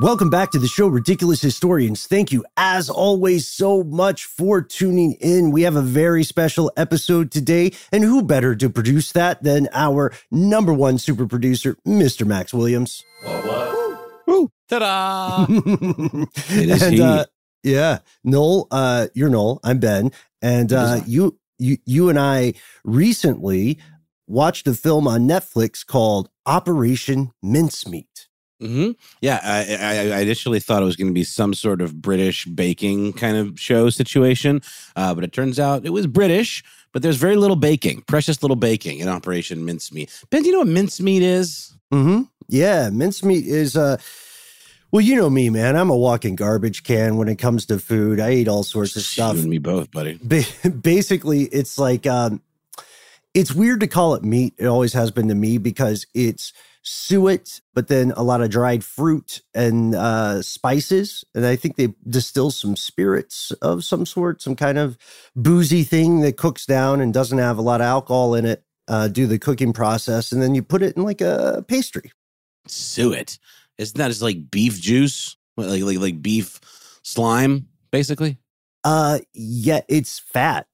Welcome back to the show, Ridiculous Historians. Thank you, as always, so much for tuning in. We have a very special episode today, and who better to produce that than our number one super producer, Mr. Max Williams? What? What? Woo! Ta-da! it is and, he. Uh, yeah, Noel, uh, you're Noel. I'm Ben, and uh, you, you, you and I recently watched a film on Netflix called Operation Mincemeat. Hmm Yeah, I, I, I initially thought it was going to be some sort of British baking kind of show situation, uh, but it turns out it was British. But there's very little baking, precious little baking in Operation Mincemeat. Ben, do you know what mincemeat is? Mm-hmm. Yeah, mincemeat is uh well, you know me, man. I'm a walking garbage can when it comes to food. I eat all sorts of stuff. You and me both, buddy. Ba- basically, it's like um it's weird to call it meat. It always has been to me because it's suet, but then a lot of dried fruit and uh, spices. And I think they distill some spirits of some sort, some kind of boozy thing that cooks down and doesn't have a lot of alcohol in it. Uh, do the cooking process, and then you put it in like a pastry. Suet. Isn't that just like beef juice? Like, like, like beef slime, basically? Uh, yeah, it's fat.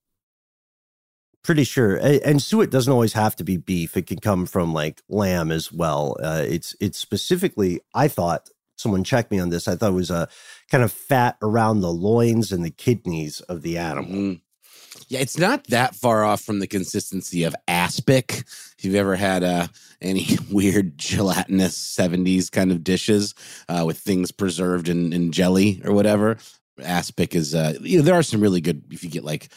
Pretty sure, and suet doesn't always have to be beef. It can come from like lamb as well. Uh, it's it's specifically. I thought someone checked me on this. I thought it was a kind of fat around the loins and the kidneys of the animal. Mhm. Yeah, it's not that far off from the consistency of aspic. If you've ever had uh, any weird gelatinous 70s kind of dishes uh, with things preserved in, in jelly or whatever, aspic is, uh, you know, there are some really good, if you get like,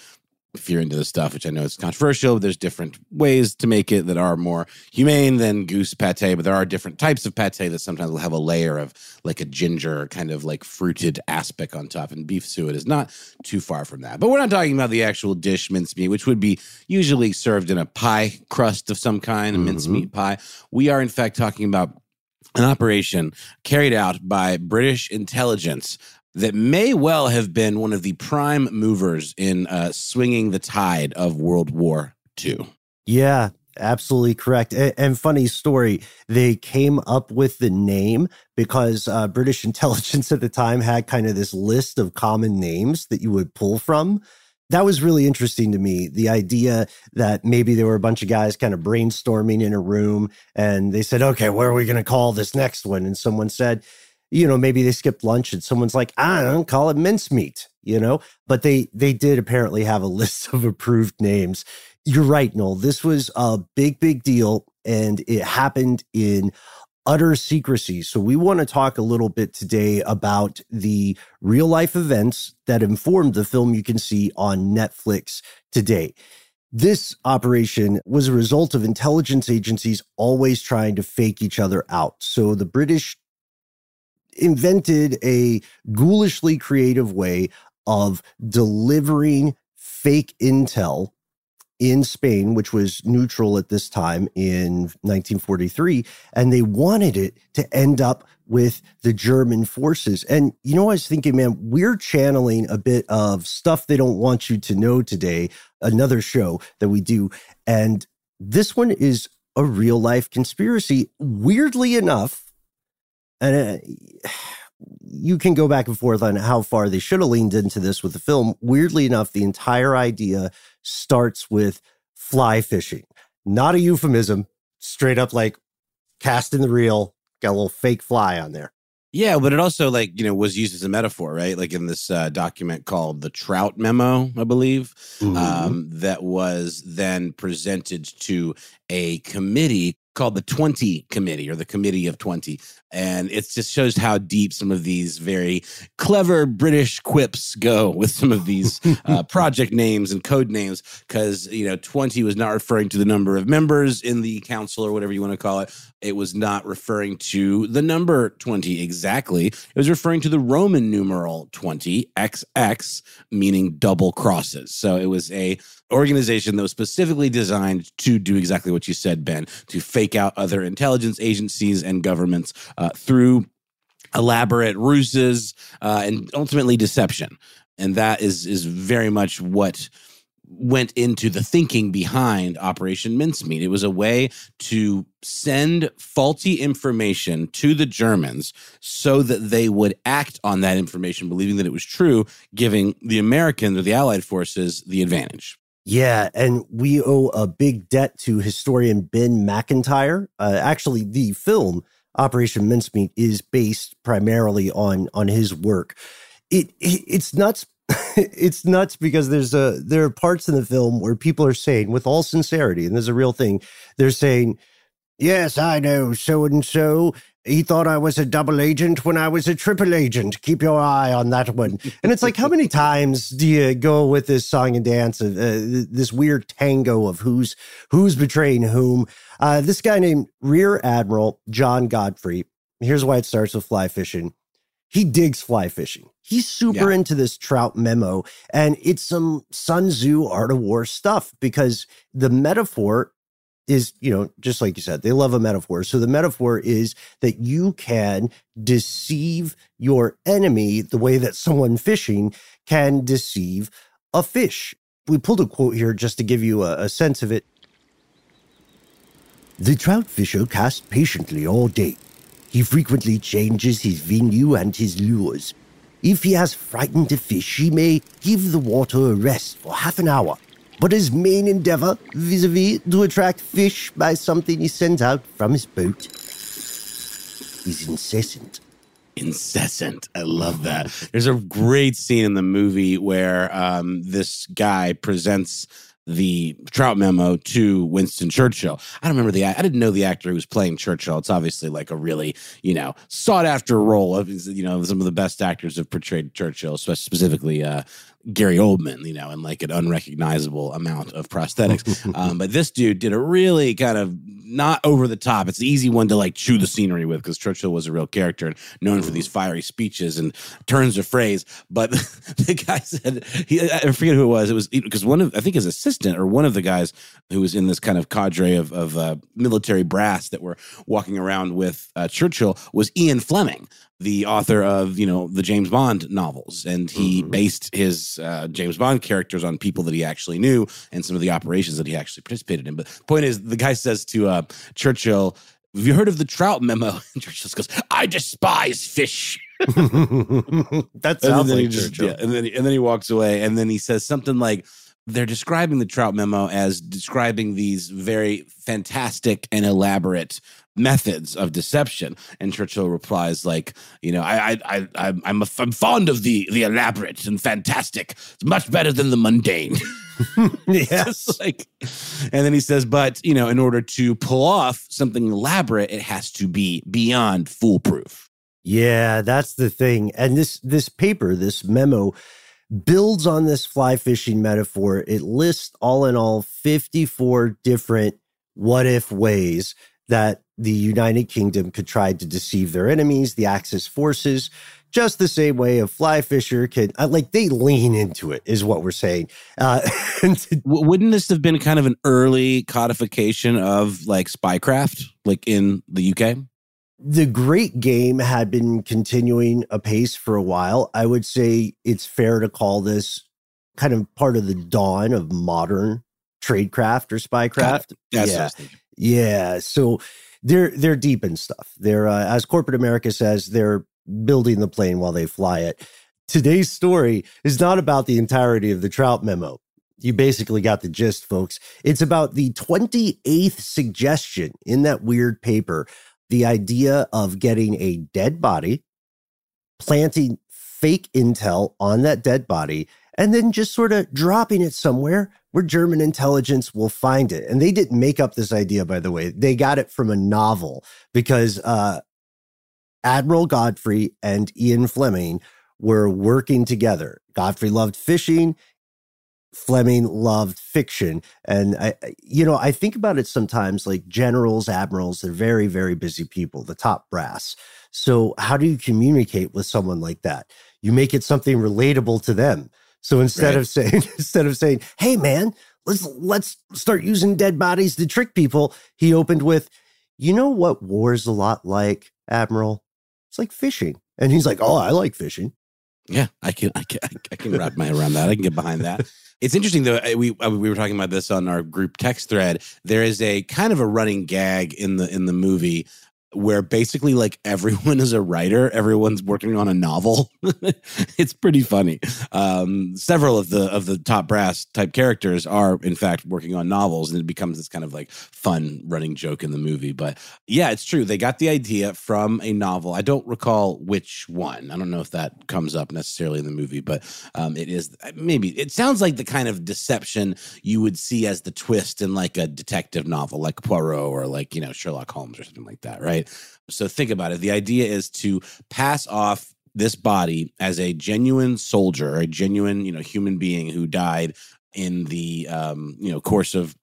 if you're into the stuff, which I know is controversial, there's different ways to make it that are more humane than goose pate, but there are different types of pate that sometimes will have a layer of like a ginger kind of like fruited aspic on top. And beef suet is not too far from that. But we're not talking about the actual dish mincemeat, which would be usually served in a pie crust of some kind, a mincemeat mm-hmm. pie. We are, in fact, talking about an operation carried out by British intelligence that may well have been one of the prime movers in uh, swinging the tide of World War II. Yeah, absolutely correct. A- And, funny story, they came up with the name because uh, British intelligence at the time had kind of this list of common names that you would pull from. That was really interesting to me. The idea that maybe there were a bunch of guys kind of brainstorming in a room and they said, okay, what are we going to call this next one? And someone said, you know, maybe they skipped lunch and someone's like, I don't call it mincemeat, you know, but they, they did apparently have a list of approved names. You're right, Noel. This was a big, big deal and it happened in utter secrecy. So we want to talk a little bit today about the real life events that informed the film you can see on Netflix today. This operation was a result of intelligence agencies always trying to fake each other out. So the British invented a ghoulishly creative way of delivering fake intel in Spain, which was neutral at this time in 1943, and they wanted it to end up with the German forces. And you know, I was thinking, man, we're channeling a bit of stuff they don't want you to know today, another show that we do. And this one is a real life conspiracy. Weirdly enough, and uh, you can go back and forth on how far they should have leaned into this with the film. Weirdly enough, the entire idea starts with fly fishing, not a euphemism, straight up like casting the reel, got a little fake fly on there. Yeah, but it also like you know was used as a metaphor, right? Like in this uh, document called the Trout Memo, I believe, mm-hmm. um, that was then presented to a committee called the 20 committee or the committee of 20 and it just shows how deep some of these very clever british quips go with some of these uh, project names and code names because you know 20 was not referring to the number of members in the council or whatever you want to call it. It was not referring to the number 20 exactly. It was referring to the roman numeral 20 xx meaning double crosses. So it was a organization that was specifically designed to do exactly what you said, Ben, to fake out other intelligence agencies and governments uh, through elaborate ruses uh, and ultimately deception. And that is is very much what went into the thinking behind Operation Mincemeat. It was a way to send faulty information to the Germans so that they would act on that information, believing that it was true, giving the Americans or the Allied forces the advantage. Yeah, and we owe a big debt to historian Ben Macintyre. Uh, actually, the film Operation Mincemeat is based primarily on on his work. It, it it's nuts. it's nuts because there's a there are parts in the film where people are saying, with all sincerity, and there's a real thing, they're saying, "Yes, I know so and so he thought I was a double agent when I was a triple agent. Keep your eye on that one. And it's like, how many times do you go with this song and dance of uh, this weird tango of who's who's betraying whom? Uh, this guy named Rear Admiral John Godfrey. Here's why it starts with fly fishing. He digs fly fishing. He's super yeah. into this trout memo, and it's some Sun Tzu art of war stuff because the metaphor is, you know, just like you said, they love a metaphor. So the metaphor is that you can deceive your enemy the way that someone fishing can deceive a fish. We pulled a quote here just to give you a, a sense of it. The trout fisher casts patiently all day. He frequently changes his venue and his lures. If he has frightened a fish, he may give the water a rest for half an hour but his main endeavor, vis a vis, to attract fish by something he sends out from his boat, is incessant. Incessant. I love that. There's a great scene in the movie where um, this guy presents the Trout memo to Winston Churchill. I don't remember the I didn't know the actor who was playing Churchill. It's obviously like a really, you know, sought after role of you know, some of the best actors have portrayed Churchill, specifically uh, Gary Oldman, you know, and like an unrecognizable amount of prosthetics. um, but this dude did a really kind of not over the top. It's the easy one to like chew the scenery with because Churchill was a real character and known for these fiery speeches and turns of phrase. But the guy said, he, I forget who it was. It was because one of, I think his assistant or one of the guys who was in this kind of cadre of, of uh, military brass that were walking around with uh, Churchill was Ian Fleming, the author of you know the James Bond novels, and he mm-hmm. based his uh, James Bond characters on people that he actually knew and some of the operations that he actually participated in. But the point is, the guy says to uh, Churchill, "Have you heard of the Trout Memo?" And Churchill goes, "I despise fish." that sounds like just, Churchill. Yeah, and then and then he walks away, and then he says something like they're describing the Trout Memo as describing these very fantastic and elaborate methods of deception. And Churchill replies, like, you know, I, I, I, I'm, a, I'm fond of the the elaborate and fantastic. It's much better than the mundane. yes. like, and then he says, but you know, in order to pull off something elaborate, it has to be beyond foolproof. Yeah, that's the thing. And this this paper, this memo builds on this fly fishing metaphor. It lists all in all 54 different what if ways that the United Kingdom could try to deceive their enemies, the Axis forces, just the same way a fly fisher can, uh, like, they lean into it, is what we're saying. Uh, Wouldn't this have been kind of an early codification of like spycraft, like in the UK? the great game had been continuing apace for a while. I would say it's fair to call this kind of part of the dawn of modern tradecraft or spycraft. yeah. Yeah. So they're they're deep in stuff. They're uh, as corporate America says, they're building the plane while they fly it. Today's story is not about the entirety of the Trout memo. You basically got the gist, folks. It's about the 28th suggestion in that weird paper the idea of getting a dead body, planting fake intel on that dead body, and then just sort of dropping it somewhere where German intelligence will find it. And they didn't make up this idea, by the way. They got it from a novel because uh, Admiral Godfrey and Ian Fleming were working together. Godfrey loved fishing. Fleming loved fiction. And I, you know, I think about it sometimes like generals, admirals, they're very, very busy people, the top brass. So how do you communicate with someone like that? You make it something relatable to them. So instead right. of saying, instead of saying, hey man, let's let's start using dead bodies to trick people, he opened with, you know what war's a lot like, Admiral? It's like fishing. And he's like, Oh, I like fishing. Yeah, I can, I can, I can wrap my around that. I can get behind that. It's interesting though. Eh, we uh, we were talking about this on our group text thread. There is a kind of a running gag in the in the movie where basically like everyone is a writer everyone's working on a novel. It's pretty funny. Um, several of the of the top brass type characters are in fact working on novels and it becomes this kind of like fun running joke in the movie. But yeah it's true. They got the idea from a novel. I don't recall which one. I don't know if that comes up necessarily in the movie but um, it is maybe it sounds like the kind of deception you would see as the twist in like a detective novel like poirot or like you know sherlock holmes or something like that right right? So think about it. The idea is to pass off this body as a genuine soldier, a genuine, you know, human being who died in the um, you know, course of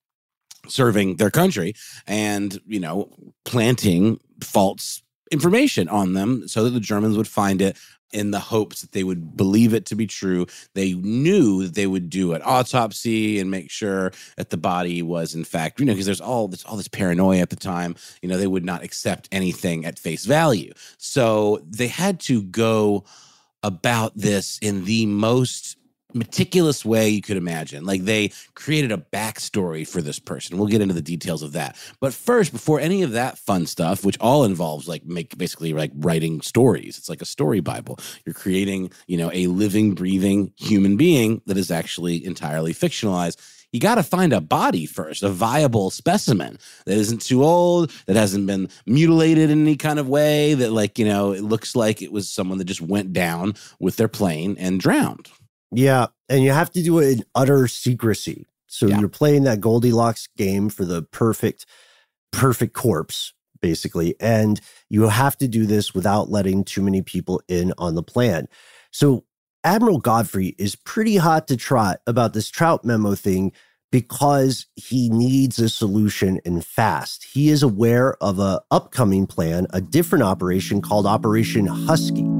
serving their country and, you know, planting false information on them so that the Germans would find it in the hopes that they would believe it to be true. They knew that they would do an autopsy and make sure that the body was, in fact, you know, because there's all this all this paranoia at the time. You know, they would not accept anything at face value. So they had to go about this in the most meticulous way you could imagine. Like they created a backstory for this person. We'll get into the details of that. But first, before any of that fun stuff, which all involves like make basically like writing stories, it's like a story Bible. You're creating, you know, a living, breathing human being that is actually entirely fictionalized you got to find a body first, a viable specimen that isn't too old, that hasn't been mutilated in any kind of way, that, like, you know, it looks like it was someone that just went down with their plane and drowned. Yeah. And you have to do it in utter secrecy. So yeah. you're playing that Goldilocks game for the perfect, perfect corpse, basically. And you have to do this without letting too many people in on the plan. So Admiral Godfrey is pretty hot to trot about this trout memo thing because he needs a solution and fast. He is aware of a upcoming plan, a different operation called Operation Husky.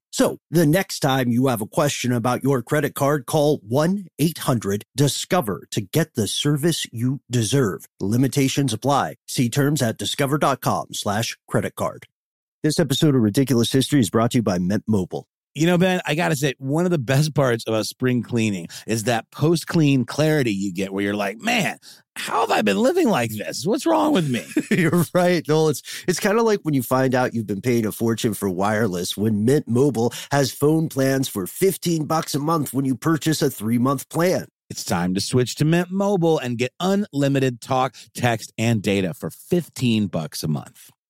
So the next time you have a question about your credit card, call 1-800-DISCOVER to get the service you deserve. Limitations apply. See terms at discover.com slash credit card. This episode of Ridiculous History is brought to you by Mint Mobile. You know, Ben, I got to say, one of the best parts about spring cleaning is that post clean clarity you get where you're like, man, how have I been living like this? What's wrong with me? you're right. Noel, it's, it's kind of like when you find out you've been paying a fortune for wireless when Mint Mobile has phone plans for 15 bucks a month when you purchase a three month plan. It's time to switch to Mint Mobile and get unlimited talk, text, and data for 15 bucks a month.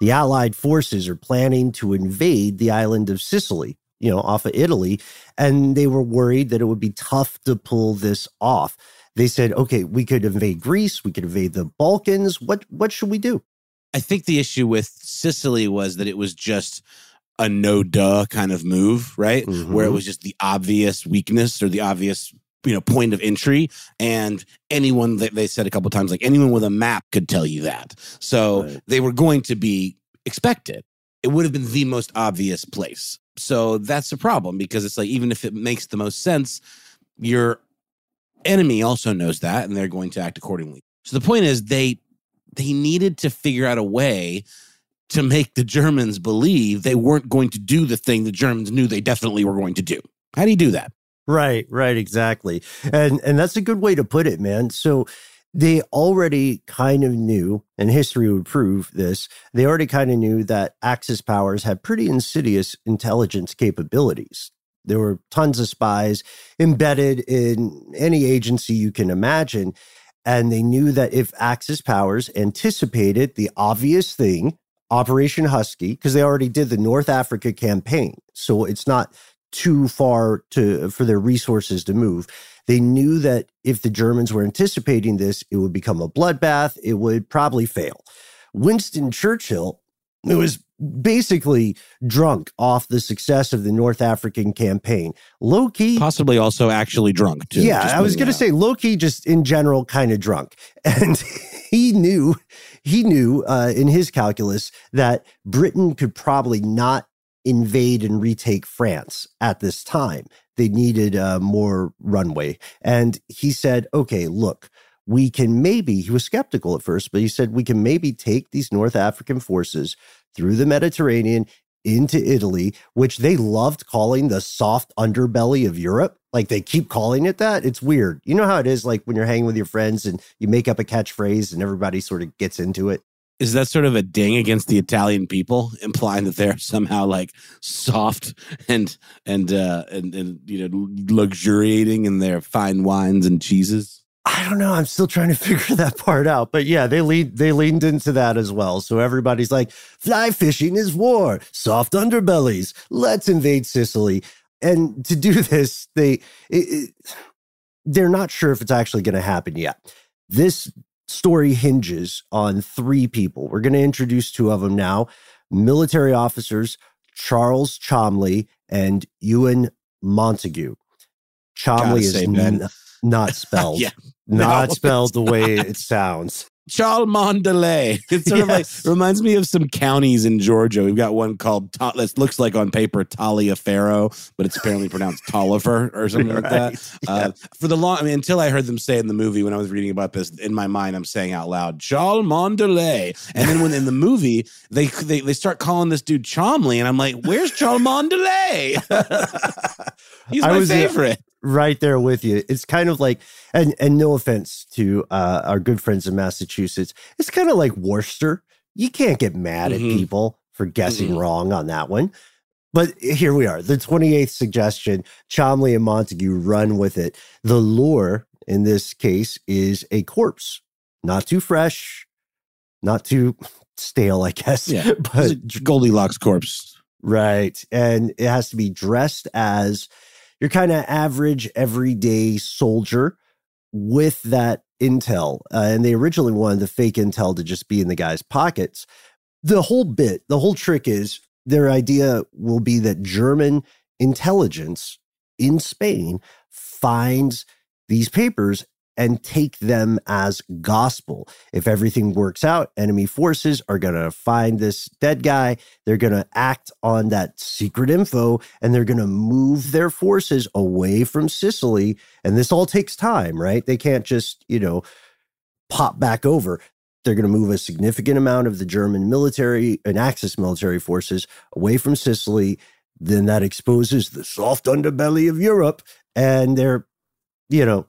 The Allied forces are planning to invade the island of Sicily, you know, off of Italy, and they were worried that it would be tough to pull this off. They said, okay, we could invade Greece, we could invade the Balkans. What what should we do? I think the issue with Sicily was that it was just a no duh kind of move, right? Mhm. Where it was just the obvious weakness or the obvious you know point of entry and anyone that they said a couple times like anyone with a map could tell you that so Right. they were going to be expected it would have been the most obvious place so that's the problem because it's like even if it makes the most sense your enemy also knows that and they're going to act accordingly so the point is they they needed to figure out a way to make the Germans believe they weren't going to do the thing the Germans knew they definitely were going to do. How do you do that? Right, right, exactly. And and that's a good way to put it, man. So they already kind of knew, and history would prove this, they already kind of knew that Axis powers had pretty insidious intelligence capabilities. There were tons of spies embedded in any agency you can imagine. And they knew that if Axis powers anticipated the obvious thing, Operation Husky, because they already did the North Africa campaign. So it's not too far to for their resources to move. They knew that if the Germans were anticipating this, it would become a bloodbath. It would probably fail. Winston Churchill who was basically drunk off the success of the North African campaign. Low key, Possibly also actually drunk too. yeah, I was going to say Loki just in general kind of drunk. And he knew he knew uh, in his calculus that Britain could probably not invade and retake France at this time. They needed uh, more runway. And he said, "Okay, look, we can maybe." He was skeptical at first, but he said we can maybe take these North African forces through the Mediterranean into Italy, which they loved calling the soft underbelly of Europe. Like they keep calling it that. It's weird. You know how it is like when you're hanging with your friends and you make up a catchphrase and everybody sort of gets into it. Is that sort of a ding against the Italian people, implying that they're somehow like soft and and uh, and and you know luxuriating in their fine wines and cheeses? I don't know. I'm still trying to figure that part out. But yeah, they lead they leaned into that as well. So everybody's like, fly fishing is war, soft underbellies. Let's invade Sicily. And to do this, they it, it, they're not sure if it's actually going to happen yet. This story hinges on three people. We're going to introduce two of them now military officers Charles Cholmondeley and Ewen Montagu. Cholmondeley is n- not spelled, yeah. not no. spelled the way it sounds. Cholmondeley. It sort yes. of like reminds me of some counties in Georgia. We've got one called that looks like on paper Taliaferro, but it's apparently pronounced Tolliver or something right. like that. Yeah. Uh, for the long, I mean, until I heard them say in the movie when I was reading about this, in my mind, I'm saying out loud Cholmondeley, and then when in the movie they they they start calling this dude Chomley, and I'm like, where's Cholmondeley? He's my was, favorite right there with you. It's kind of like, and and no offense to uh, our good friends in Massachusetts, it's kind of like Worcester. You can't get mad mm-hmm. at people for guessing mm-hmm. wrong on that one. But here we are, the 28th suggestion. Cholmondeley and Montagu run with it. The lure in this case is a corpse, not too fresh, not too stale, I guess. Yeah, but Goldilocks corpse. Right. And it has to be dressed as your kind of average everyday soldier with that intel. Uh, and they originally wanted the fake intel to just be in the guy's pockets. The whole bit, the whole trick is their idea will be that German intelligence in Spain finds these papers and take them as gospel. If everything works out, enemy forces are going to find this dead guy. They're going to act on that secret info and they're going to move their forces away from Sicily. And this all takes time, right? They can't just, you know, pop back over. They're going to move a significant amount of the German military and Axis military forces away from Sicily. Then that exposes the soft underbelly of Europe. And they're, you know,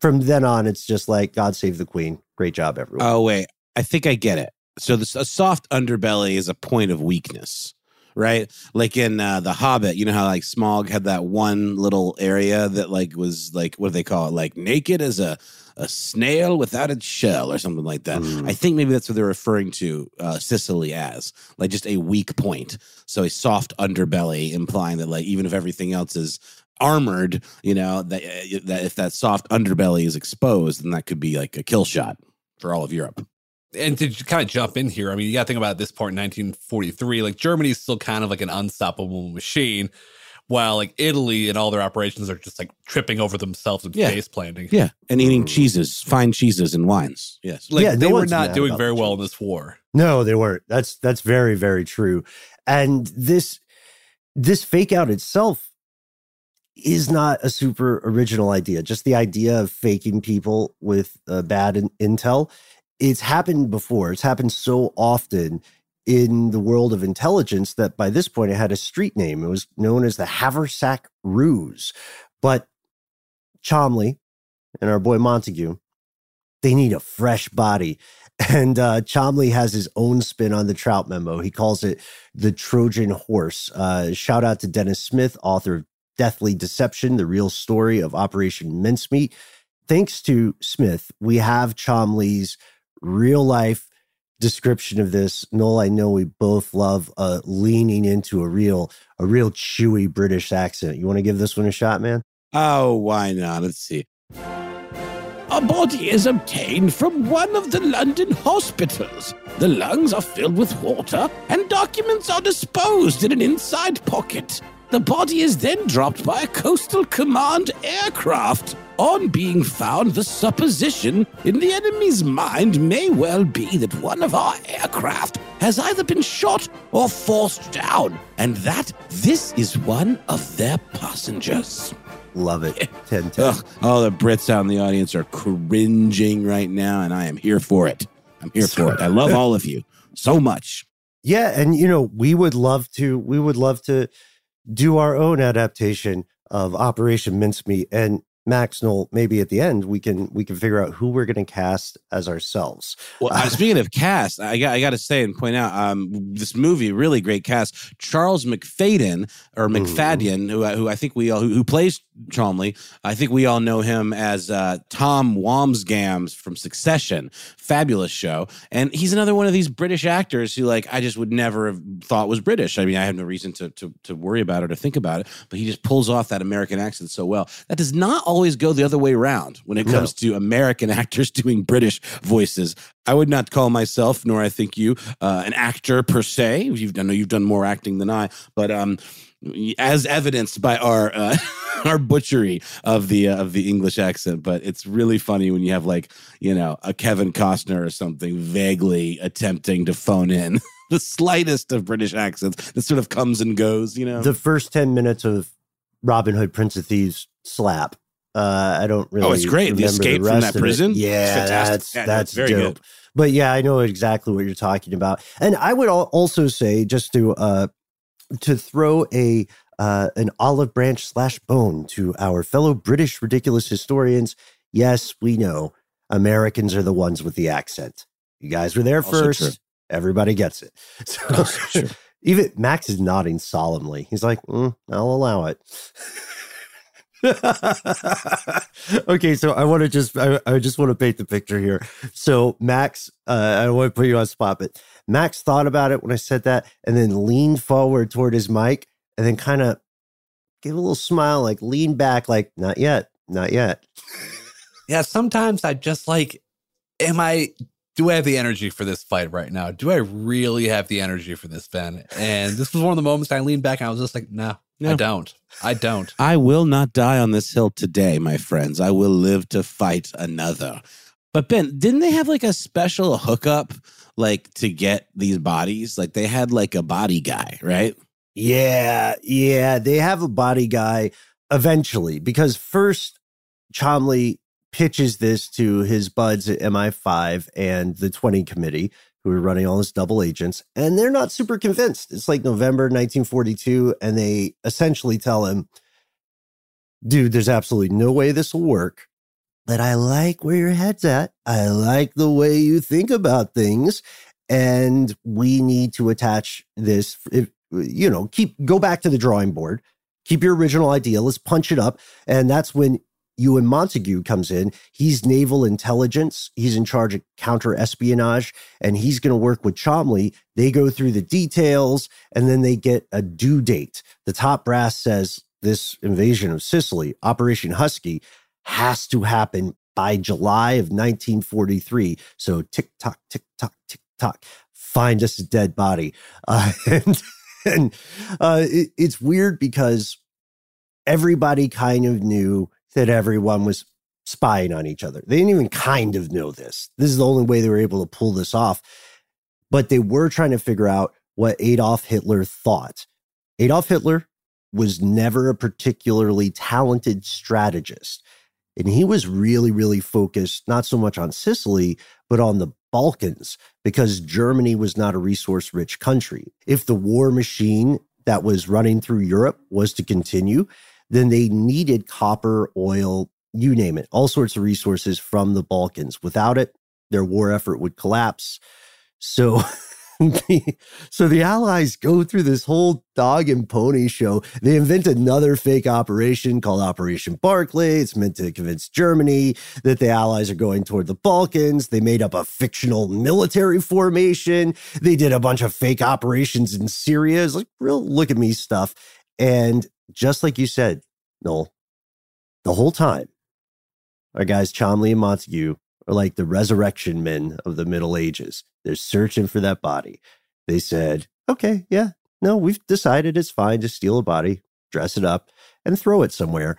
from then on, it's just like God save the Queen. Great job, everyone. Oh wait, I think I get it. So this a soft underbelly is a point of weakness, right? Like in uh, the Hobbit, you know how like Smaug had that one little area that like was like what do they call it? Like naked as a a snail without its shell or something like that. Mm. I think maybe that's what they're referring to uh, Sicily as, like just a weak point. So a soft underbelly, implying that like even if everything else is armored, you know, that, uh, that if that soft underbelly is exposed, then that could be like a kill shot for all of Europe. And to kind of jump in here, I mean, you got to think about this point in 1943, like Germany's still kind of like an unstoppable machine, while like Italy and all their operations are just like tripping over themselves and yeah. face planting. Yeah. And eating cheeses, fine cheeses and wines. Yes. Like yeah, they were not doing very well in this war. No, they weren't. That's that's very, very true. And this this fake out itself is not a super original idea. Just the idea of faking people with uh, bad in- intel. It's happened before. It's happened so often in the world of intelligence that by this point it had a street name. It was known as the Haversack Ruse. But Cholmondeley and our boy Montagu, they need a fresh body. And uh, Cholmondeley has his own spin on the Trout memo. He calls it the Trojan horse. Uh, shout out to Denis Smyth, author of Deathly Deception, the real story of Operation Mincemeat. Thanks to Smyth, we have Cholmondeley's real life description of this. Noel, I know we both love uh, leaning into a real, a real chewy British accent. You want to give this one a shot, man? Oh, why not? Let's see. A body is obtained from one of the London hospitals. The lungs are filled with water, and documents are disposed in an inside pocket. The body is then dropped by a coastal command aircraft. On being found, the supposition in the enemy's mind may well be that one of our aircraft has either been shot or forced down, and that this is one of their passengers. Love it. 10 10. All the Brits out in the audience are cringing right now, and I am here for it. I'm here for it. I love all of you so much. Yeah, and you know, we would love to we would love to do our own adaptation of Operation Mincemeat. And Max Noel, maybe at the end we can we can figure out who we're going to cast as ourselves. Well, uh, speaking of cast, I got I got to say and point out um, this movie really great cast. Charles McFadden or McFadden, mm. who who I think we all who, who, plays Cholmondeley. I think we all know him as uh, Tom Wambsgans from Succession, fabulous show, and he's another one of these British actors who like I just would never have thought was British. I mean, I have no reason to to to worry about it or to think about it, but he just pulls off that American accent so well. That does not always always go the other way around when it comes no. to American actors doing British voices. I would not call myself, nor I think you, uh, an actor per se. You've, I know you've done more acting than I, but um, as evidenced by our uh, our butchery of the uh, of the English accent. But it's really funny when you have like you know a Kevin Costner or something vaguely attempting to phone in the slightest of British accents that sort of comes and goes. You know, the first ten minutes of Robin Hood, Prince of Thieves slap uh, I don't really. Oh, it's great. The escape the from that prison. Yeah, that's yeah, that's very dope. Good. But yeah, I know exactly what you're talking about. And I would also say, just to uh, to throw a uh, an olive branch slash bone to our fellow British ridiculous historians. Yes, we know Americans are the ones with the accent. You guys were there also first. True. Everybody gets it. So, even Max is nodding solemnly. He's like, mm, "I'll allow it." okay, so I want to just I, I, just want to paint the picture here. So Max, uh, I want to put you on spot, but Max thought about it when I said that, and then leaned forward toward his mic, and then kind of gave a little smile, like lean back, like not yet, not yet. yeah, sometimes I just like, am I? Do I have the energy for this fight right now? Do I really have the energy for this, Ben? And this was one of the moments I leaned back and I was just like, no, no. I don't. I don't. I will not die on this hill today, my friends. I will live to fight another. But Ben, didn't they have like a special hookup like to get these bodies? Like they had like a body guy, right? Yeah, yeah. They have a body guy eventually because first Chomley pitches this to his buds at MI5 and the 20 committee who are running all this double agents, and they're not super convinced. It's like November 1942, and they essentially tell him, dude, there's absolutely no way this will work. But I like where your head's at. I like the way you think about things. And we need to attach this, if, you know, keep, go back to the drawing board, keep your original idea. Let's punch it up. And that's when Ewen Montagu comes in. He's naval intelligence. He's in charge of counter espionage, and he's going to work with Cholmondeley. They go through the details, and then they get a due date. The top brass says this invasion of Sicily, Operation Husky, has to happen by July of 1943. So tick tock, tick tock, tick tock. Find us a dead body, uh, and and uh, it, it's weird because everybody kind of knew that everyone was spying on each other. They didn't even kind of know this. This is the only way they were able to pull this off. But they were trying to figure out what Adolf Hitler thought. Adolf Hitler was never a particularly talented strategist. And he was really, really focused not so much on Sicily, but on the Balkans, because Germany was not a resource rich country. If the war machine that was running through Europe was to continue, then they needed copper, oil, you name it, all sorts of resources from the Balkans. Without it, their war effort would collapse. So, so the Allies go through this whole dog and pony show. They invent another fake operation called Operation Barclay. It's meant to convince Germany that the Allies are going toward the Balkans. They made up a fictional military formation. They did a bunch of fake operations in Syria. It's like real look at me stuff. And just like you said, Noel, the whole time, our guys Cholmondeley and Montagu are like the resurrection men of the Middle Ages. They're searching for that body. They said, okay, yeah, no, we've decided it's fine to steal a body, dress it up, and throw it somewhere.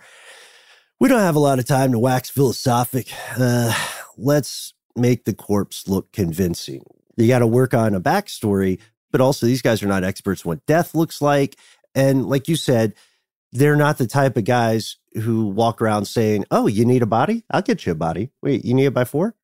We don't have a lot of time to wax philosophic. Uh, let's make the corpse look convincing. You got to work on a backstory, but also these guys are not experts what death looks like. And like you said, they're not the type of guys who walk around saying, Oh, you need a body? I'll get you a body. Wait, you need it by four?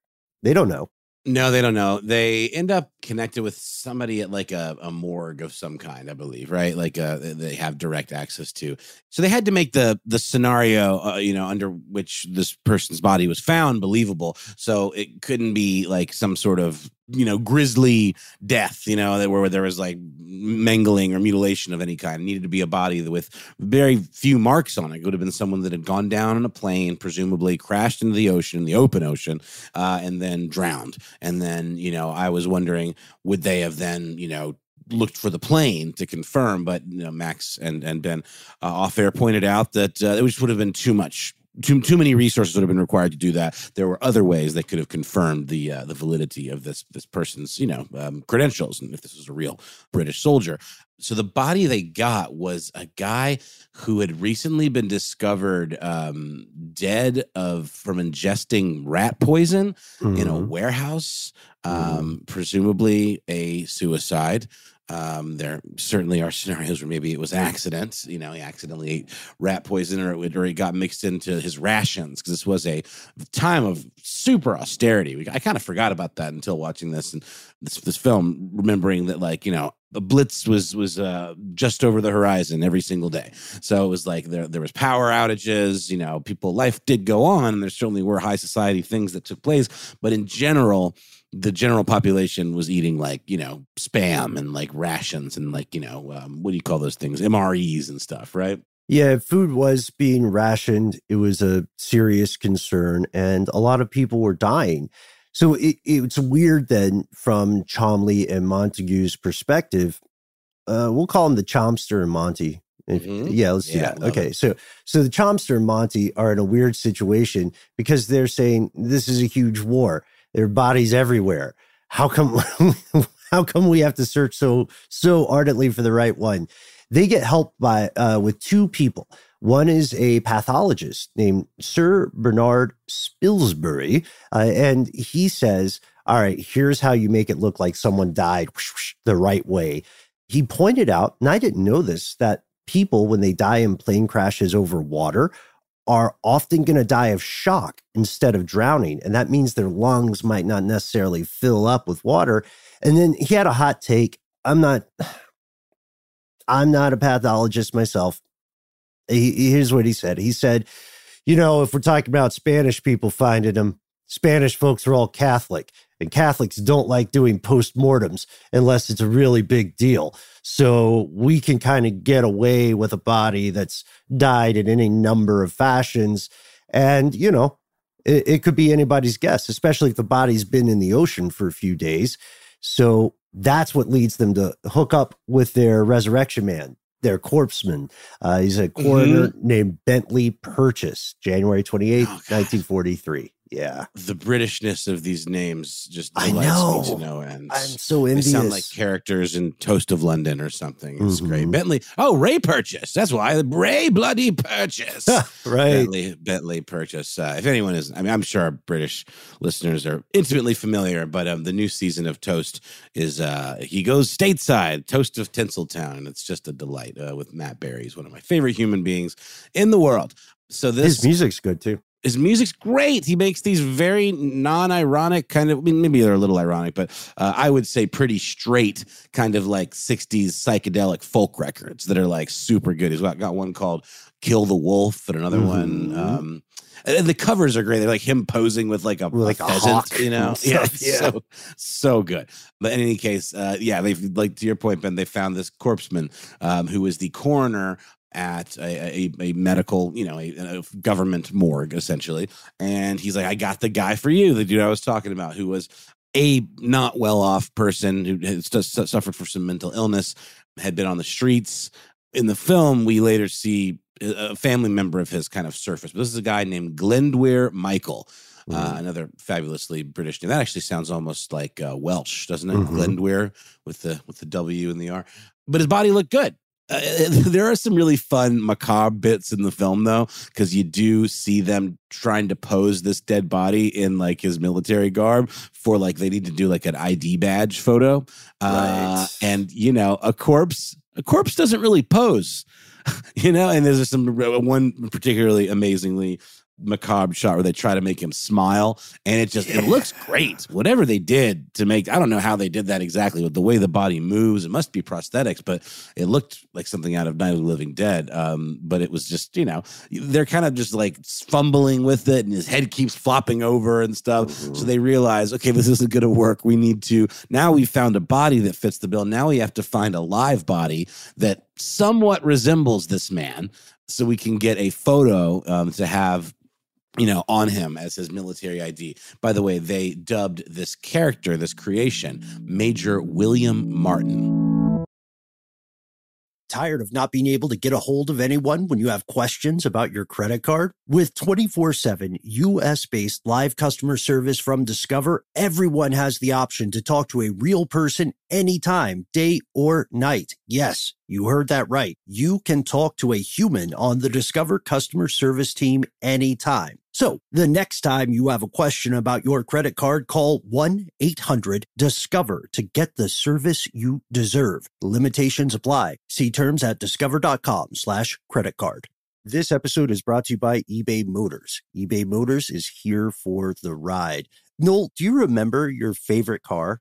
They don't know. No, they don't know. They end up connected with somebody at like a, a morgue of some kind, I believe, right? Like uh, they have direct access to. So they had to make the the scenario, uh, you know, under which this person's body was found believable. So it couldn't be like some sort of you know grisly death you know that where there was like mangling or mutilation of any kind. It needed to be a body with very few marks on it. It would have been someone that had gone down on a plane presumably crashed into the ocean the open ocean uh, and then drowned. And then you know i was wondering would they have then you know looked for the plane to confirm, but you know, Max and and Ben uh, off air pointed out that uh, it just would have been too much too too many resources would have been required to do that. There were other ways that could have confirmed the uh, the validity of this this person's you know um, credentials and if this was a real British soldier. So the body they got was a guy who had recently been discovered um, dead of from ingesting rat poison mm-hmm. in a mm-hmm. warehouse, mm-hmm. um, presumably a suicide. Um, there certainly are scenarios where maybe it was accident. You know, he accidentally ate rat poison, or it, or it got mixed into his rations because this was a time of super austerity. I kind of forgot about that until watching this and this this film, remembering that like you know the blitz was was uh, just over the horizon every single day. So it was like there there was power outages. You know, people life did go on, and there certainly were high society things that took place, but in general the general population was eating like you know spam and like rations and like you know um, what do you call those things mres and stuff right yeah food was being rationed it was a serious concern and a lot of people were dying so it, it's weird then from Cholmondeley and Montagu's perspective uh, we'll call them the chomster and monty Mm-hmm. Yeah, let's do yeah, that. Okay, it. so so the Chomster and Monty are in a weird situation because they're saying this is a huge war. There are bodies everywhere. How come how come we have to search so so ardently for the right one? They get help by uh, with two people. One is a pathologist named Sir Bernard Spilsbury, uh, and he says, "All right, here's how you make it look like someone died whoosh, whoosh, the right way." He pointed out, and I didn't know this, that people when they die in plane crashes over water are often going to die of shock instead of drowning. And that means their lungs might not necessarily fill up with water. And then he had a hot take. I'm not, I'm not a pathologist myself. He, here's what he said. He said, you know, if we're talking about Spanish people finding them, Spanish folks are all Catholic, and Catholics don't like doing postmortems unless it's a really big deal. So we can kind of get away with a body that's died in any number of fashions. And, you know, it, it could be anybody's guess, especially if the body's been in the ocean for a few days. So that's what leads them to hook up with their resurrection man, their corpseman. Uh, he's a coroner mm-hmm. named Bentley Purchase, January 28th, oh, 1943. Yeah. The Britishness of these names just delights me to no end. I'm so envious. They sound like characters in Toast of London or something. It's mm-hmm. great. Bentley. Oh, Ray Purchase. That's why. Ray Bloody Purchase. right. Bentley, Bentley Purchase. Uh, if anyone is, I mean, I'm sure our British listeners are intimately familiar, but um, the new season of Toast is, uh, he goes stateside, Toast of Tinseltown, and it's just a delight uh, with Matt Berry. He's one of my favorite human beings in the world. So this his music's good too his music's great. He makes these very non-ironic kind of. I mean, maybe they're a little ironic, but uh, I would say pretty straight kind of like '60s psychedelic folk records that are like super good. He's got, got one called "Kill the Wolf" and another mm-hmm. one. Um, and the covers are great. They're like him posing with like a like a pheasant, you know. Yeah, yeah, so so good. But in any case, uh, yeah, they've like to your point, Ben. They found this corpseman um, who was the coroner at a, a, a, medical, you know, a, a, government morgue essentially. And he's like, I got the guy for you, the dude I was talking about, who was a not well off person who had suffered from some mental illness, had been on the streets. In the film, we later see a family member of his kind of surface. But this is a guy named Glyndwr Michael. Uh, mm. another fabulously British name. That actually sounds almost like uh, Welsh, doesn't it? Mm-hmm. Glyndwr with the with the W and the R. But his body looked good. Uh, there are some really fun macabre bits in the film though because you do see them trying to pose this dead body in like his military garb for like they need to do like an id badge photo uh, right. and you know a corpse a corpse doesn't really pose you know and there's some one particularly amazingly macabre shot where they try to make him smile and it just it looks great. Whatever they did to make i don't know how they did that exactly with the way the body moves. It must be prosthetics but it looked like something out of night of the living dead. Um, but it was just you know they're kind of just like fumbling with it and his head keeps flopping over and stuff. Mm-hmm. so they realize okay this isn't going to work. We need to now we found a body that fits the bill. Now we have to find a live body that somewhat resembles this man so we can get a photo um, to have you know, on him as his military ID. By the way, they dubbed this character, this creation, Major William Martin. Tired of not being able to get a hold of anyone when you have questions about your credit card? With 24 7 US based live customer service from Discover, everyone has the option to talk to a real person anytime, day or night. Yes, you heard that right. You can talk to a human on the Discover customer service team anytime. So the next time you have a question about your credit card, call 1 800 Discover to get the service you deserve. Limitations apply. See terms at discover.com slash credit card. This episode is brought to you by eBay Motors. eBay Motors is here for the ride. Noel, do you remember your favorite car?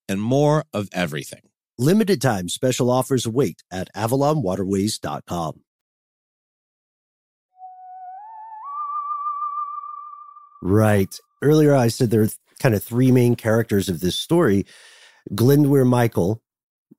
and more of everything. Limited time special offers await at avalonwaterways.com. Right. Earlier, I said there are kind of three main characters of this story. Glyndwr Michael,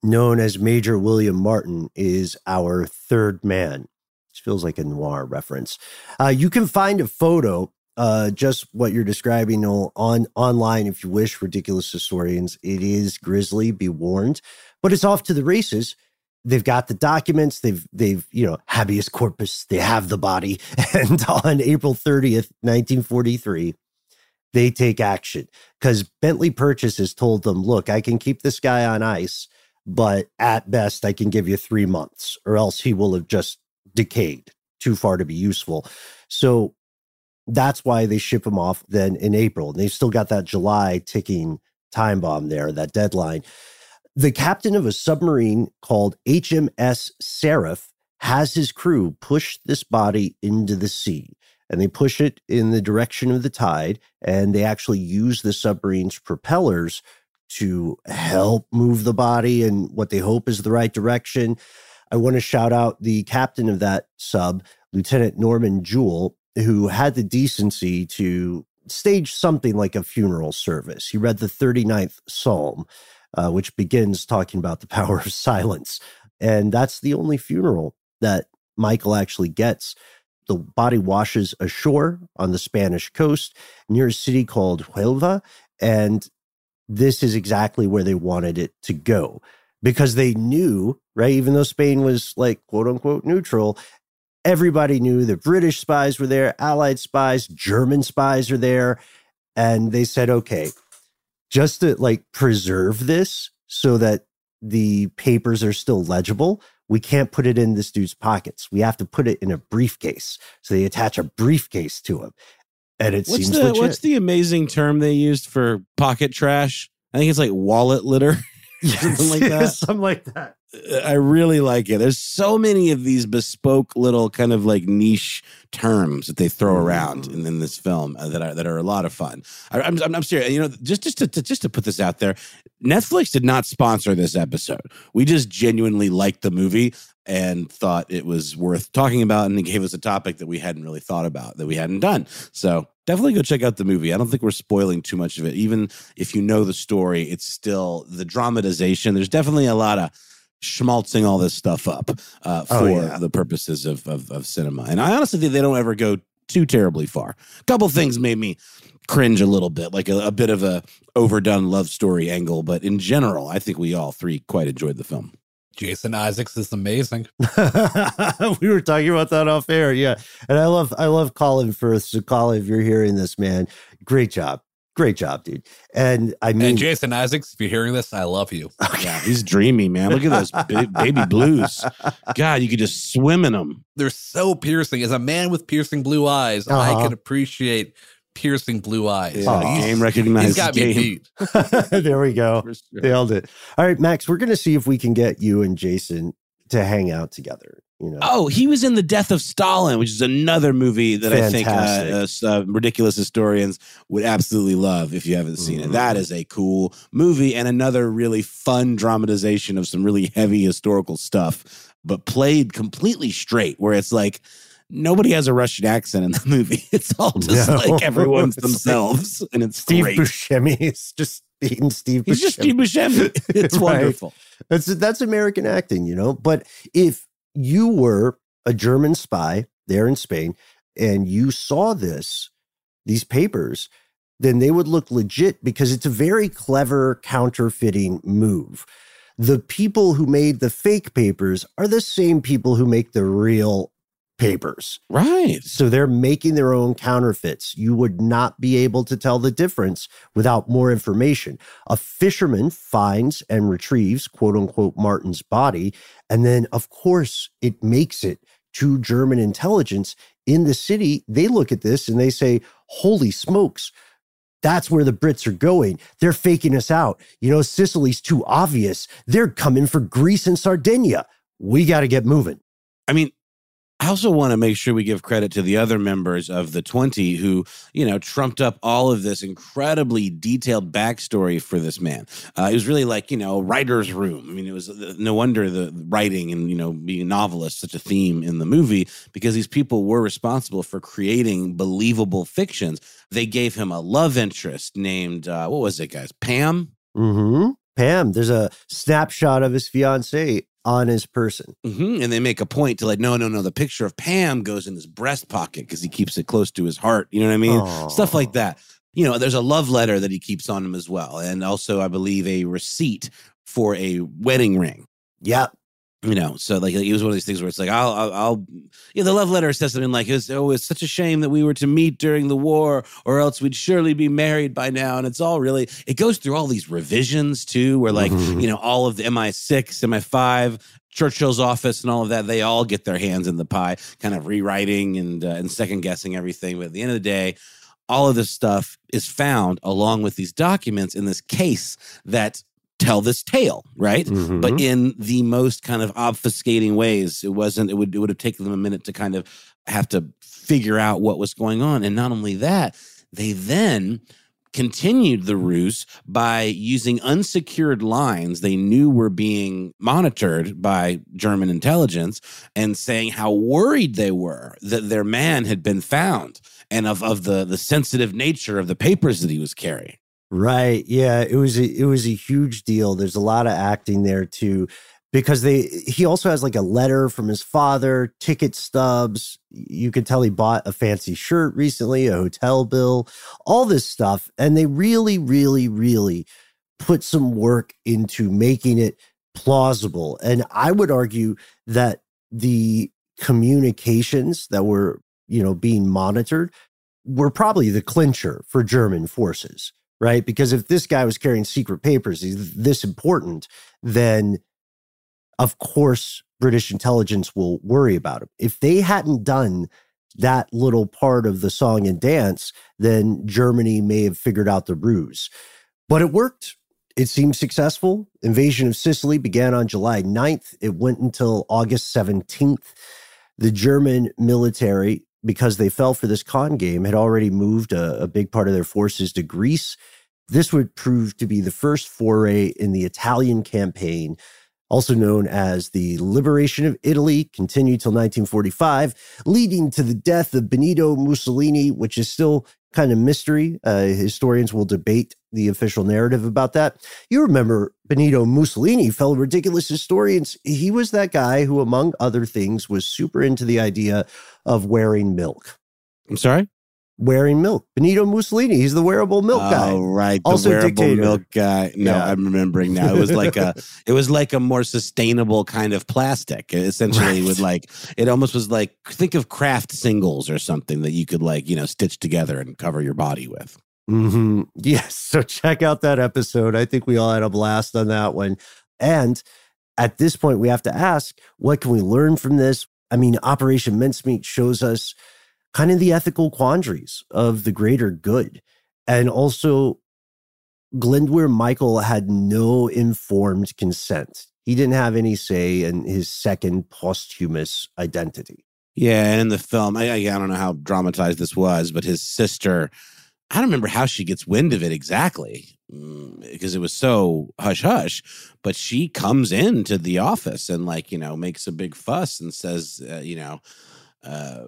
known as Major William Martin, is our third man. This feels like a noir reference. Uh, you can find a photo uh, just what you're describing on online if you wish ridiculous historians it is grisly be warned but it's off to the races they've got the documents they've they've you know habeas corpus they have the body and on april 30th 1943 they take action because bentley purchase has told them look i can keep this guy on ice but at best, I can give you three months, or else he will have just decayed too far to be useful. So that's why they ship him off then in April. And they've still got that July ticking time bomb there, that deadline. The captain of a submarine called HMS Seraph has his crew push this body into the sea. And they push it in the direction of the tide, and they actually use the submarine's propellers to help move the body in what they hope is the right direction. I want to shout out the captain of that sub, Lieutenant Norman Jewell, who had the decency to stage something like a funeral service. He read the 39th Psalm, uh, which begins talking about the power of silence. And that's the only funeral that Michael actually gets. The body washes ashore on the Spanish coast near a city called Huelva. And this is exactly where they wanted it to go because they knew, right? Even though Spain was like quote unquote neutral, everybody knew the British spies were there, Allied spies, German spies are there. And they said, okay, just to like preserve this so that the papers are still legible, we can't put it in this dude's pockets. We have to put it in a briefcase. So they attach a briefcase to him. And it what's seems the, legit. What's the amazing term they used for pocket trash? I think it's like wallet litter. something like that. Something like that. I really like it. There's so many of these bespoke little kind of like niche terms that they throw around in, in this film uh, that are that are a lot of fun. I, I'm, I'm I'm serious. You know, just just to, to just to put this out there, Netflix did not sponsor this episode. We just genuinely liked the movie and thought it was worth talking about, and it gave us a topic that we hadn't really thought about that we hadn't done. So definitely go check out the movie. I don't think we're spoiling too much of it. Even if you know the story, it's still the dramatization. There's definitely a lot of schmaltzing all this stuff up uh, for Oh, yeah. the purposes of, of of cinema. And I honestly think they don't ever go too terribly far. A couple things made me cringe a little bit, like a, a bit of a overdone love story angle. But in general, I think we all three quite enjoyed the film. Jason Isaacs is amazing. we were talking about that off air, yeah. And I love, I love Colin Firth. So, Colin, if you're hearing this, man, great job, great job, dude. And I mean, And Jason Isaacs, if you're hearing this, I love you. Yeah, he's dreamy, man. Look at those ba- baby blues. God, you could just swim in them. They're so piercing. As a man with piercing blue eyes, I Uh-huh. can appreciate piercing blue eyes. Yeah, He's- game recognized. he's got me game. beat. there we go. For sure. Nailed it. All right, Max, we're going to see if we can get you and Jason to hang out together. You know, Oh, he was in The Death of Stalin, which is another movie that I think uh, uh, ridiculous historians would absolutely love if you haven't seen it. Mhm. That is a cool movie and another really fun dramatization of some really heavy historical stuff, but played completely straight, where it's like nobody has a Russian accent in the movie. It's all just No. like everyone's It's like themselves, and it's Steve great. Buscemi is just being Steve He's just Steve Buscemi. Buscemi. It's Right. wonderful. That's that's American acting, you know. But if you were a German spy there in Spain and you saw this, these papers, then they would look legit because it's a very clever counterfeiting move. The people who made the fake papers are the same people who make the real papers. Right. So they're making their own counterfeits. You would not be able to tell the difference without more information. A fisherman finds and retrieves, quote unquote, Martin's body. And then, of course, it makes it to German intelligence in the city. They look at this and they say, holy smokes. That's where the Brits are going. They're faking us out. You know, Sicily's too obvious. They're coming for Greece and Sardinia. We got to get moving. I mean, I also want to make sure we give credit to the other members of the 20 who, you know, trumped up all of this incredibly detailed backstory for this man. Uh, it was really like, you know, writer's room. I mean, it was uh, no wonder the writing and, you know, being a novelist, such a theme in the movie, because these people were responsible for creating believable fictions. They gave him a love interest named, uh, what was it, guys? Pam? hmm Pam, there's a snapshot of his fiance on his person. hmm And they make a point to like, no, no, no. The picture of Pam goes in his breast pocket because he keeps it close to his heart. You know what I mean? Stuff like that. You know, there's a love letter that he keeps on him as well. And also, I believe, a receipt for a wedding ring. Yep. You know, so like it was one of these things where it's like, I'll, I'll, I'll yeah, the love letter says something like, it's, oh, it's such a shame that we were to meet during the war, or else we'd surely be married by now. And it's all really, it goes through all these revisions too, where like, mm-hmm. you know, all of the MI6, MI5, Churchill's office and all of that, they all get their hands in the pie, kind of rewriting and, uh, and second guessing everything. But at the end of the day, all of this stuff is found along with these documents in this case that tell this tale, right? Mm-hmm. But in the most kind of obfuscating ways. It wasn't, it would, it would have taken them a minute to kind of have to figure out what was going on. And not only that, they then continued the ruse by using unsecured lines they knew were being monitored by German intelligence and saying how worried they were that their man had been found and of, of the, the sensitive nature of the papers that he was carrying. Right. Yeah. It was a, it was a huge deal. There's a lot of acting there too, because they he also has like a letter from his father, ticket stubs. You can tell he bought a fancy shirt recently, a hotel bill, all this stuff, and they really, really, really put some work into making it plausible. And I would argue that the communications that were you know being monitored were probably the clincher for German forces right? Because if this guy was carrying secret papers, he's this important, then of course British intelligence will worry about him. If they hadn't done that little part of the song and dance, then Germany may have figured out the ruse. But it worked. It seemed successful. Invasion of Sicily began on July 9th. It went until August 17th. The German military because they fell for this con game, had already moved a, a, big part of their forces to Greece. This would prove to be the first foray in the Italian campaign, also known as the Liberation of Italy, continued till 1945, leading to the death of Benito Mussolini, which is still kind of mystery. Uh, historians will debate the official narrative about that. You remember Benito Mussolini, fellow ridiculous historians. He was that guy who, among other things, was super into the idea of wearing milk. I'm sorry? Wearing milk. Benito Mussolini, he's the wearable milk guy. Oh, right. The also wearable dictator. milk guy. No, yeah. I'm remembering now. It was like a it was like a more sustainable kind of plastic. Essentially right. with like it almost was like think of Kraft singles or something that you could like, you know, stitch together and cover your body with. Mm-hmm. Yes. So check out that episode. I think we all had a blast on that one. And at this point, we have to ask, what can we learn from this? I mean, Operation Mincemeat shows us kind of the ethical quandaries of the greater good. And also, Glyndwr Michael had no informed consent. He didn't have any say in his second posthumous identity. Yeah, and in the film, I, I don't know how dramatized this was, but his sister, I don't remember how she gets wind of it exactly because mm, it was so hush hush but she comes into the office and like you know makes a big fuss and says uh, you know uh,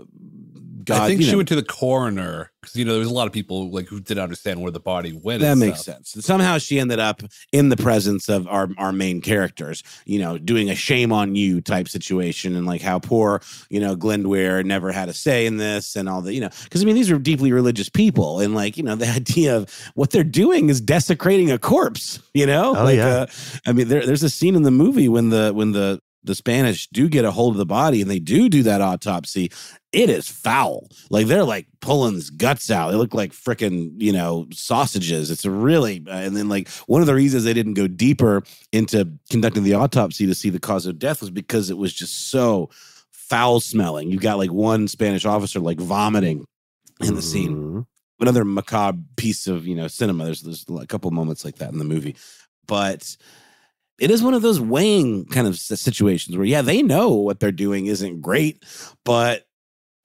God, I think she know, went to the coroner because you know there was a lot of people like who didn't understand where the body went. That makes stuff. sense. Somehow she ended up in the presence of our our main characters, you know, doing a shame on you type situation, and like how poor you know Glyndwr never had a say in this, and all the you know because I mean these are deeply religious people, and like you know the idea of what they're doing is desecrating a corpse. You know, oh like, yeah. Uh, I mean there, there's a scene in the movie when the when the the Spanish do get a hold of the body and they do do that autopsy, it is foul. Like they're like pulling his guts out. They look like freaking, you know, sausages. It's really, uh, and then like one of the reasons they didn't go deeper into conducting the autopsy to see the cause of death was because it was just so foul smelling. You got like one Spanish officer like vomiting in the scene. Mm-hmm. Another macabre piece of, you know, cinema. There's, there's a couple moments like that in the movie. But it is one of those weighing kind of situations where yeah they know what they're doing isn't great but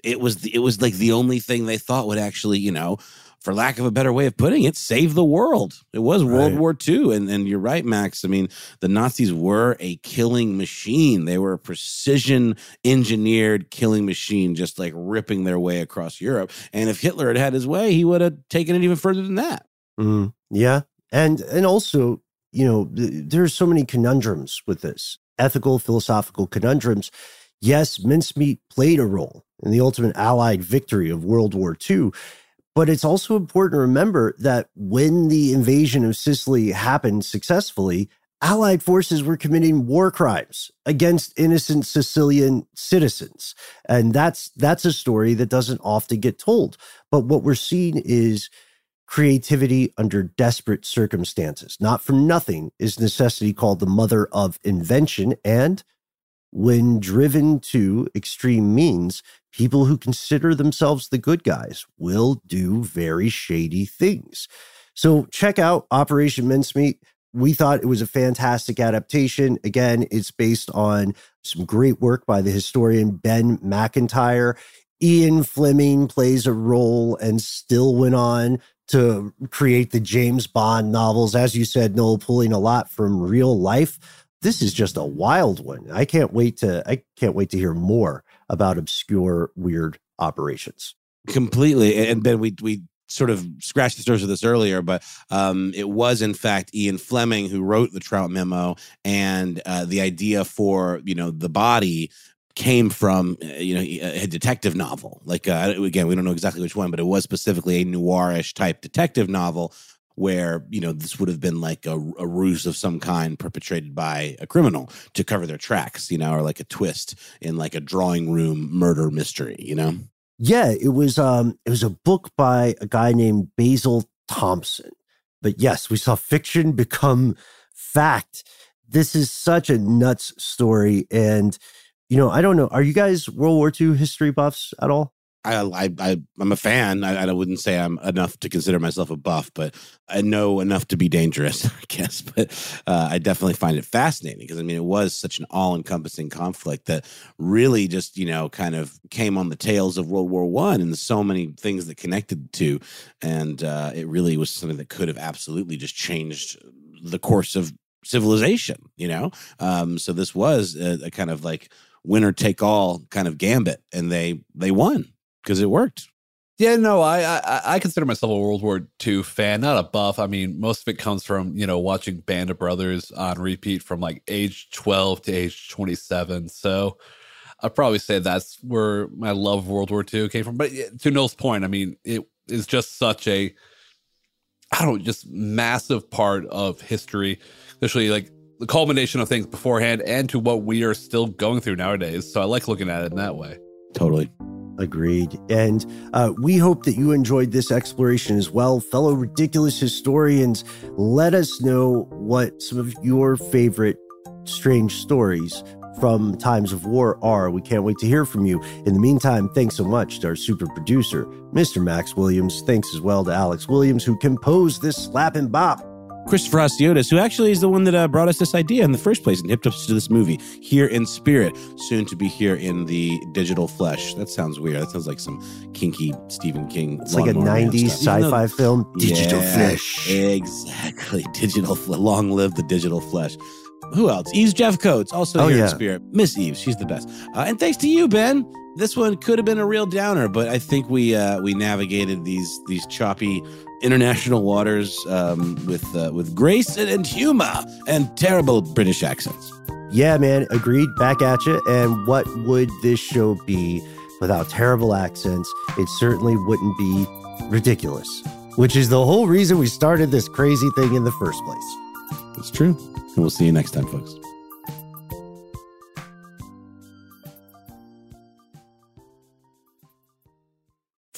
it was the, it was like the only thing they thought would actually you know for lack of a better way of putting it save the world. It was world right. war ii and, and you're right max. I mean the nazis were a killing machine. They were a precision engineered killing machine just like ripping their way across europe and if hitler had had his way he would have taken it even further than that. Mm, yeah and and also you know, there's so many conundrums with this ethical, philosophical conundrums. Yes, mincemeat played a role in the ultimate Allied victory of World War II. But it's also important to remember that when the invasion of Sicily happened successfully, Allied forces were committing war crimes against innocent Sicilian citizens. And that's that's a story that doesn't often get told. But what we're seeing is creativity under desperate circumstances. Not for nothing is necessity called the mother of invention. And when driven to extreme means, people who consider themselves the good guys will do very shady things. So check out Operation Mincemeat. We thought it was a fantastic adaptation. Again, it's based on some great work by the historian Ben Macintyre. Ian Fleming plays a role and still went on to create the James Bond novels. As you said, Noel, pulling a lot from real life. This is just a wild one. I can't wait to I can't wait to hear more about obscure, weird operations. Completely. And Ben, we we sort of scratched the surface of this earlier, but um, it was in fact Ian Fleming who wrote the Trout Memo, and uh, the idea for you know the body came from uh, you know a detective novel. Like uh, again we don't know exactly which one but it was specifically a noirish type detective novel where you know this would have been like a, a, ruse of some kind perpetrated by a criminal to cover their tracks you know or like a twist in like a drawing room murder mystery you know? Yeah it was um it was a book by a guy named Basil Thomson. But yes we saw fiction become fact. This is such a nuts story and you know, I don't know. Are you guys World War II history buffs at all? I, I, I am a fan. I, I wouldn't say I'm enough to consider myself a buff, but I know enough to be dangerous, I guess. But uh, I definitely find it fascinating because I mean, it was such an all-encompassing conflict that really just you know kind of came on the tails of World War One and so many things that connected to, and uh, it really was something that could have absolutely just changed the course of civilization. You know, um, so this was a, a kind of like winner take all kind of gambit, and they they won because it worked. Yeah, no, I, I, I consider myself a World War II fan, not a buff. I mean, most of it comes from you know watching Band of Brothers on repeat from like age twelve to age twenty seven. So I'd probably say that's where my love of World War II came from. But to Noel's point, I mean, it is just such a I don't know, just massive part of history, especially like the culmination of things beforehand and to what we are still going through nowadays. So I like looking at it in that way. Totally. Agreed. And uh, we hope that you enjoyed this exploration as well. Fellow ridiculous historians, let us know what some of your favorite strange stories from times of war are. We can't wait to hear from you. In the meantime, thanks so much to our super producer, Mr. Max Williams. Thanks as well to Alex Williams, who composed this slap and bop. Christopher Hasiotis, who actually is the one that uh, brought us this idea in the first place and hipped us to this movie here in spirit, soon to be here in the digital flesh. That sounds weird. That sounds like some kinky Stephen King. It's like a 90s sci fi film. Digital yeah, flesh. Exactly. Digital flesh. Long live the digital flesh. Who else? Eves Jeffcoats, also oh, here yeah. in spirit. Miss Eves, she's the best. Uh, and thanks to you, Ben. This one could have been a real downer, but I think we uh, we navigated these these choppy international waters um, with uh, with grace and, and humor and terrible British accents. Yeah, man, agreed. Back at you. And what would this show be without terrible accents? It certainly wouldn't be ridiculous, which is the whole reason we started this crazy thing in the first place. It's true. And we'll see you next time, folks.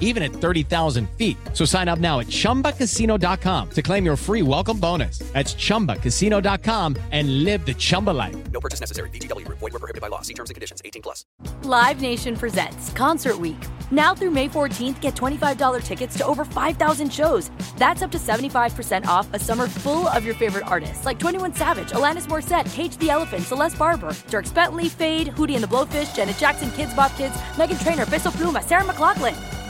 even at 30,000 feet. So sign up now at chumbacasino.com to claim your free welcome bonus. That's chumbacasino.com and live the Chumba life. No purchase necessary. VGW Group. Void were prohibited by law. See terms and conditions. 18 plus. Live Nation presents Concert Week. Now through May 14th, get $25 tickets to over 5,000 shows. That's up to 75% off a summer full of your favorite artists like 21 Savage, Alanis Morissette, Cage the Elephant, Celeste Barber, Dierks Bentley, Fade, Hootie and the Blowfish, Janet Jackson, Kidz Bop Kids, Meghan Trainor, Bissell Pluma, Sarah McLachlan.